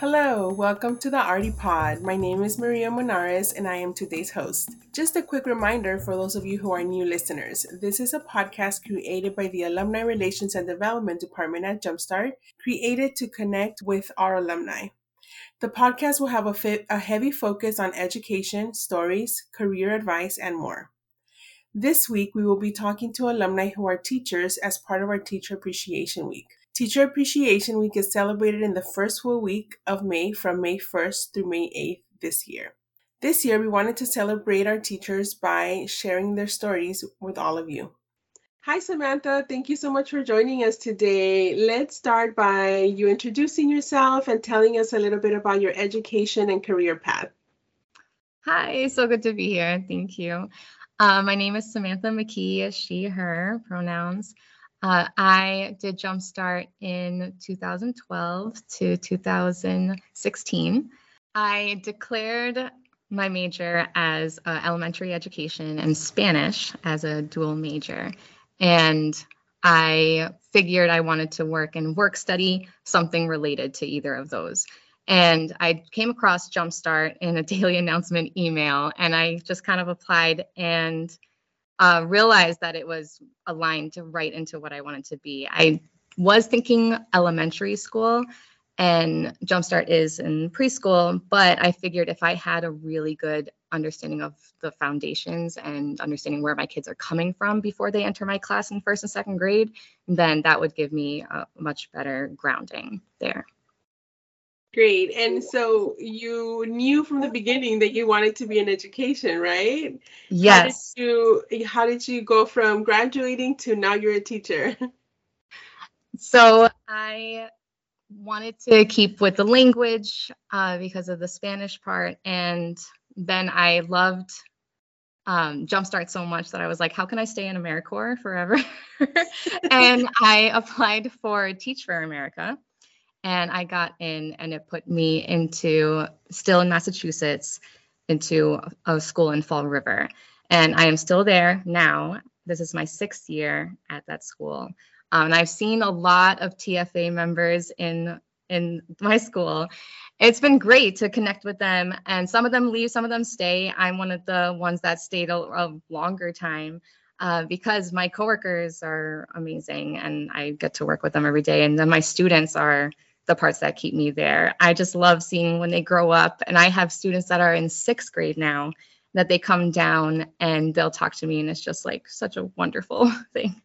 Hello, welcome to the Artie Pod. My name is Maria Monares and I am today's host. Just a quick reminder for those of you who are new listeners this is a podcast created by the Alumni Relations and Development Department at Jumpstart, created to connect with our alumni. The podcast will have a, a heavy focus on education, stories, career advice, and more. This week, we will be talking to alumni who are teachers as part of our Teacher Appreciation Week. Teacher Appreciation Week is celebrated in the first full week of May from May 1st through May 8th this year. This year, we wanted to celebrate our teachers by sharing their stories with all of you. Hi, Samantha. Thank you so much for joining us today. Let's start by you introducing yourself and telling us a little bit about your education and career path. Hi, so good to be here. Thank you. Uh, my name is Samantha McKee, she, her pronouns. Uh, I did Jumpstart in 2012 to 2016. I declared my major as uh, elementary education and Spanish as a dual major. And I figured I wanted to work and work study something related to either of those. And I came across Jumpstart in a daily announcement email, and I just kind of applied and uh, realized that it was aligned right into what I wanted to be. I was thinking elementary school, and Jumpstart is in preschool, but I figured if I had a really good understanding of the foundations and understanding where my kids are coming from before they enter my class in first and second grade, then that would give me a much better grounding there. Great. And so you knew from the beginning that you wanted to be in education, right? Yes. How did you how did you go from graduating to now you're a teacher? So I wanted to keep with the language uh, because of the Spanish part, and then I loved um, Jumpstart so much that I was like, how can I stay in AmeriCorps forever? and I applied for Teach for America and I got in, and it put me into still in Massachusetts into a school in Fall River. And I am still there now. This is my sixth year at that school. Um, and I've seen a lot of TFA members in in my school. It's been great to connect with them, and some of them leave, some of them stay. I'm one of the ones that stayed a, a longer time uh, because my coworkers are amazing, and I get to work with them every day. And then my students are the parts that keep me there. I just love seeing when they grow up. And I have students that are in sixth grade now that they come down and they'll talk to me, and it's just like such a wonderful thing.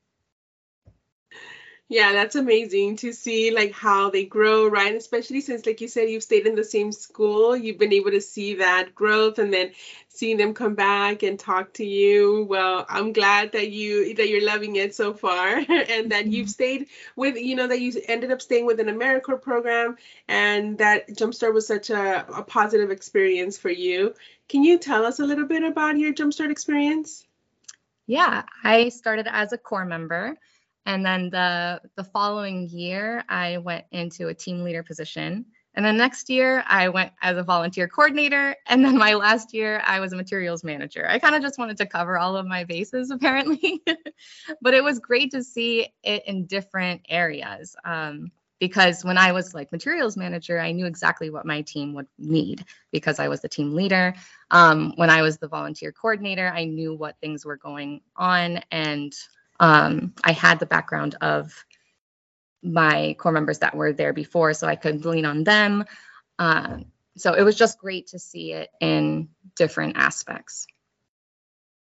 Yeah, that's amazing to see like how they grow, right? Especially since like you said you've stayed in the same school, you've been able to see that growth and then seeing them come back and talk to you. Well, I'm glad that you that you're loving it so far and that you've mm-hmm. stayed with you know that you ended up staying with an AmeriCorps program and that Jumpstart was such a, a positive experience for you. Can you tell us a little bit about your Jumpstart experience? Yeah, I started as a core member. And then the the following year, I went into a team leader position. And then next year, I went as a volunteer coordinator. And then my last year, I was a materials manager. I kind of just wanted to cover all of my bases, apparently. but it was great to see it in different areas. Um, because when I was like materials manager, I knew exactly what my team would need because I was the team leader. Um, when I was the volunteer coordinator, I knew what things were going on and um, I had the background of my core members that were there before, so I could lean on them. Uh, so it was just great to see it in different aspects.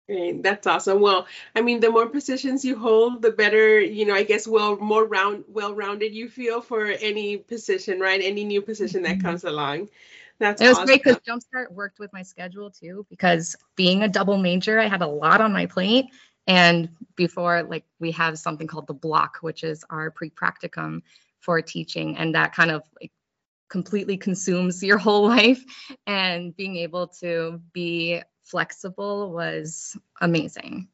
Great. That's awesome. Well, I mean, the more positions you hold, the better, you know, I guess well more round well-rounded you feel for any position, right? Any new position that mm-hmm. comes along. That's it was awesome. great because Jumpstart worked with my schedule too, because being a double major, I had a lot on my plate and before, like, we have something called the block, which is our pre practicum for teaching. And that kind of like completely consumes your whole life. And being able to be flexible was amazing.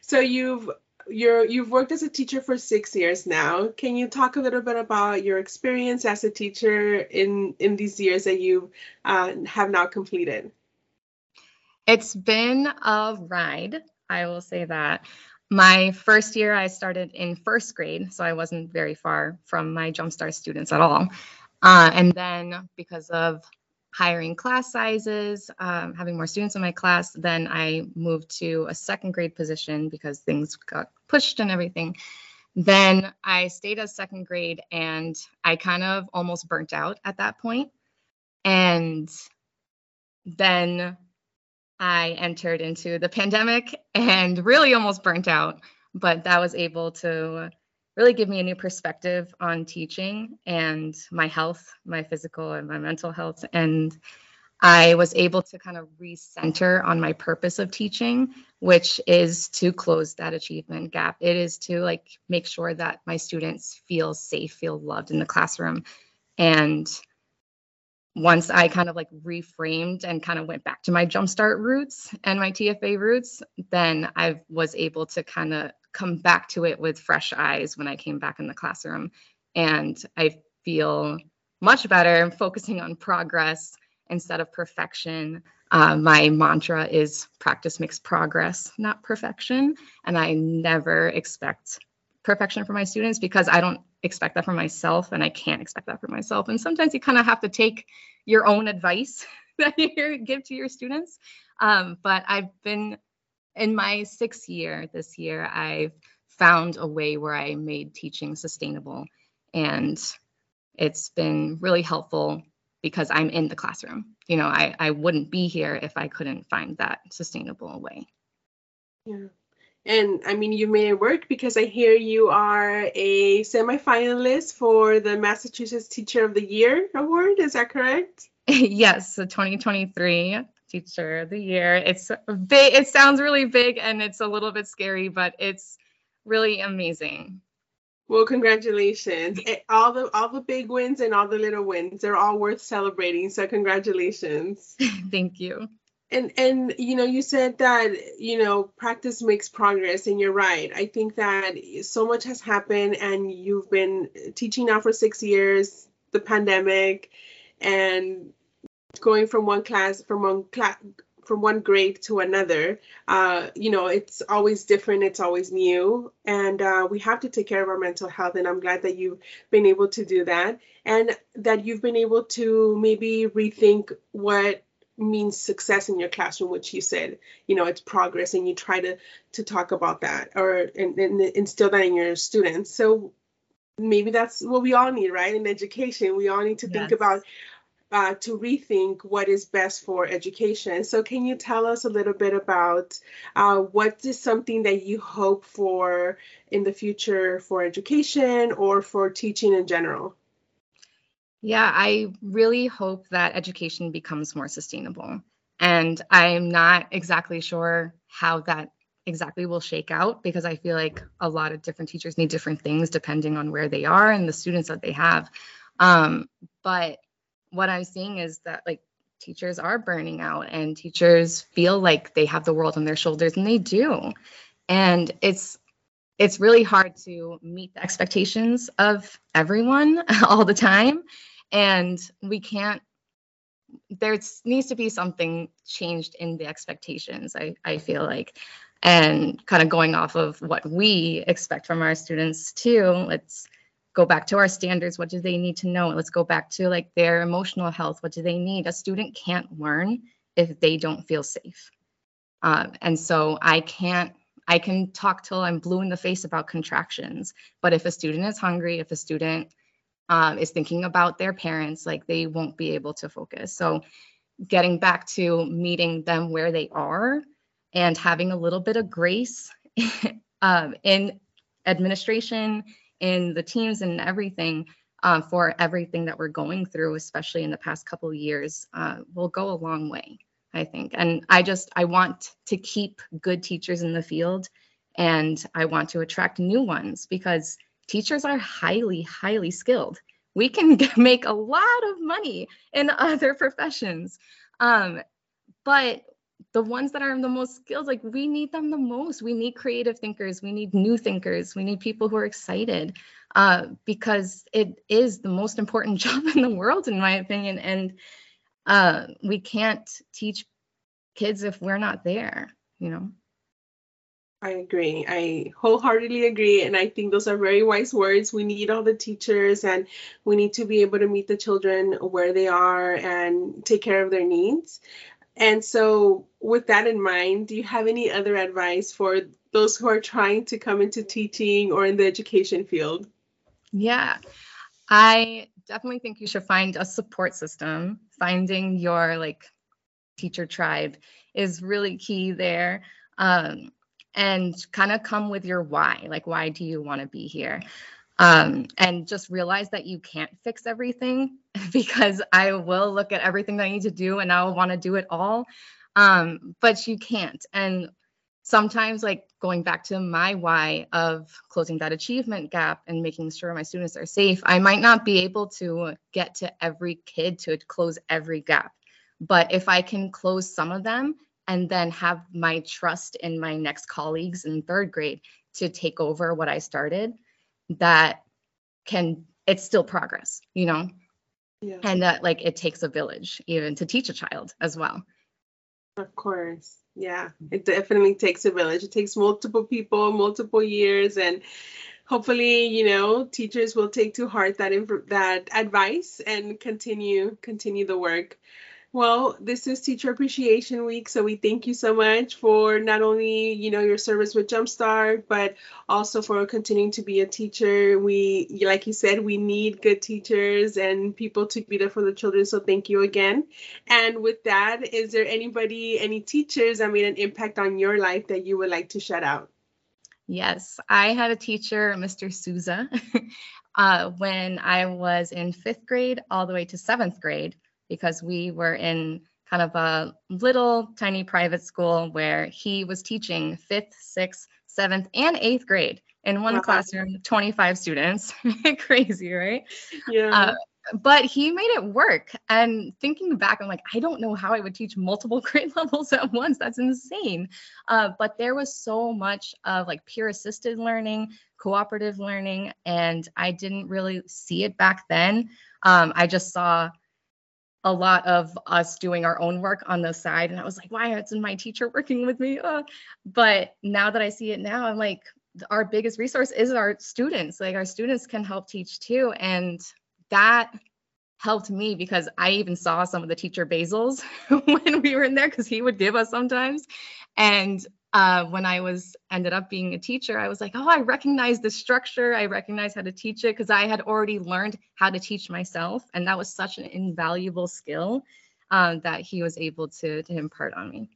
So you've you're you've worked as a teacher for six years now. Can you talk a little bit about your experience as a teacher in in these years that you uh, have now completed? It's been a ride. I will say that. My first year, I started in first grade, so I wasn't very far from my Jumpstart students at all. Uh, and then because of hiring class sizes, um, having more students in my class, then I moved to a second grade position because things got pushed and everything. Then I stayed as second grade and I kind of almost burnt out at that point. And then I entered into the pandemic and really almost burnt out, but that was able to really give me a new perspective on teaching and my health, my physical and my mental health. And I was able to kind of recenter on my purpose of teaching, which is to close that achievement gap. It is to like make sure that my students feel safe, feel loved in the classroom. And once I kind of like reframed and kind of went back to my jumpstart roots and my TFA roots, then I was able to kind of come back to it with fresh eyes when I came back in the classroom. And I feel much better focusing on progress instead of perfection. Uh, my mantra is practice makes progress, not perfection. And I never expect perfection for my students because I don't expect that for myself and I can't expect that for myself. And sometimes you kind of have to take your own advice that you give to your students. Um, but I've been in my sixth year this year, I've found a way where I made teaching sustainable. And it's been really helpful because I'm in the classroom. You know, I, I wouldn't be here if I couldn't find that sustainable way. Yeah. And I mean, you made it work because I hear you are a semifinalist for the Massachusetts Teacher of the Year Award. Is that correct? yes, the 2023 Teacher of the Year. It's big. It sounds really big and it's a little bit scary, but it's really amazing. Well, congratulations! Eh, all the all the big wins and all the little wins, they're all worth celebrating. So congratulations. Thank you and and you know you said that you know practice makes progress and you're right. I think that so much has happened and you've been teaching now for six years the pandemic and going from one class from one class from one grade to another uh, you know it's always different it's always new and uh, we have to take care of our mental health and i'm glad that you've been able to do that and that you've been able to maybe rethink what means success in your classroom which you said you know it's progress and you try to to talk about that or and, and instill that in your students so maybe that's what we all need right in education we all need to yes. think about uh, to rethink what is best for education. So, can you tell us a little bit about uh, what is something that you hope for in the future for education or for teaching in general? Yeah, I really hope that education becomes more sustainable. And I'm not exactly sure how that exactly will shake out because I feel like a lot of different teachers need different things depending on where they are and the students that they have. Um, but what I'm seeing is that like teachers are burning out and teachers feel like they have the world on their shoulders and they do. And it's it's really hard to meet the expectations of everyone all the time. And we can't there needs to be something changed in the expectations i, I feel like. And kind of going off of what we expect from our students too let's go back to our standards. What do they need to know? Let's go back to like their emotional health. What do they need? A student can't learn if they don't feel safe. Um, and so i can't i can talk till i'm blue in the face about contractions but if a student is hungry if a student um, is thinking about their parents, like they won't be able to focus. So, getting back to meeting them where they are and having a little bit of grace um, in administration, in the teams, and everything uh, for everything that we're going through, especially in the past couple years, uh, will go a long way. I think. And I just, I want to keep good teachers in the field and I want to attract new ones because teachers are highly, highly skilled. We can make a lot of money in other professions. Um, but the ones that are the most skilled, like we need them the most. We need creative thinkers, we need new thinkers, we need people who are excited uh, because it is the most important job in the world, in my opinion. And uh, we can't teach kids if we're not there, you know? I agree. I wholeheartedly agree. And I think those are very wise words. We need all the teachers and we need to be able to meet the children where they are and take care of their needs. And so, with that in mind, do you have any other advice for those who are trying to come into teaching or in the education field? Yeah, I definitely think you should find a support system. Finding your like teacher tribe is really key there. Um, and kind of come with your why. Like, why do you want to be here? Um, and just realize that you can't fix everything because I will look at everything that I need to do and I will want to do it all. Um, but you can't. And sometimes, like going back to my why of closing that achievement gap and making sure my students are safe, I might not be able to get to every kid to close every gap. But if I can close some of them and then have my trust in my next colleagues in third grade to take over what I started, that can, it's still progress, you know? Yeah. And that like it takes a village even to teach a child as well. Of course. Yeah, it definitely takes a village. It takes multiple people, multiple years, and hopefully, you know, teachers will take to heart that inf- that advice and continue continue the work. Well, this is Teacher Appreciation Week, so we thank you so much for not only you know your service with Jumpstart, but also for continuing to be a teacher. We, like you said, we need good teachers and people to be there for the children. So thank you again. And with that, is there anybody, any teachers that made an impact on your life that you would like to shout out? Yes, I had a teacher, Mr. Souza, uh, when I was in fifth grade all the way to seventh grade because we were in kind of a little tiny private school where he was teaching fifth, sixth, seventh, and eighth grade in one wow. classroom, 25 students. Crazy, right? Yeah. Uh, but he made it work. And thinking back, I'm like, I don't know how I would teach multiple grade levels at once. That's insane. Uh, but there was so much of like peer assisted learning, cooperative learning, and I didn't really see it back then. Um, I just saw a lot of us doing our own work on the side. And I was like, why isn't my teacher working with me? Uh, but now that I see it now, I'm like, our biggest resource is our students. Like our students can help teach too. And that helped me because I even saw some of the teacher basals when we were in there because he would give us sometimes. And uh, when I was ended up being a teacher, I was like, oh, I recognize the structure. I recognize how to teach it because I had already learned how to teach myself, and that was such an invaluable skill uh, that he was able to to impart on me.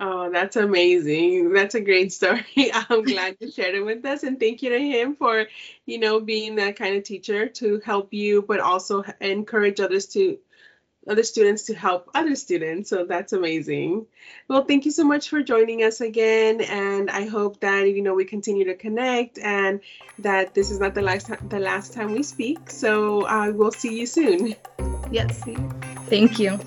Oh, that's amazing. That's a great story. I'm glad you shared it with us. And thank you to him for, you know, being that kind of teacher to help you, but also encourage others to other students to help other students. So that's amazing. Well, thank you so much for joining us again. And I hope that, you know, we continue to connect and that this is not the last, time, the last time we speak. So I uh, will see you soon. Yes. Thank you.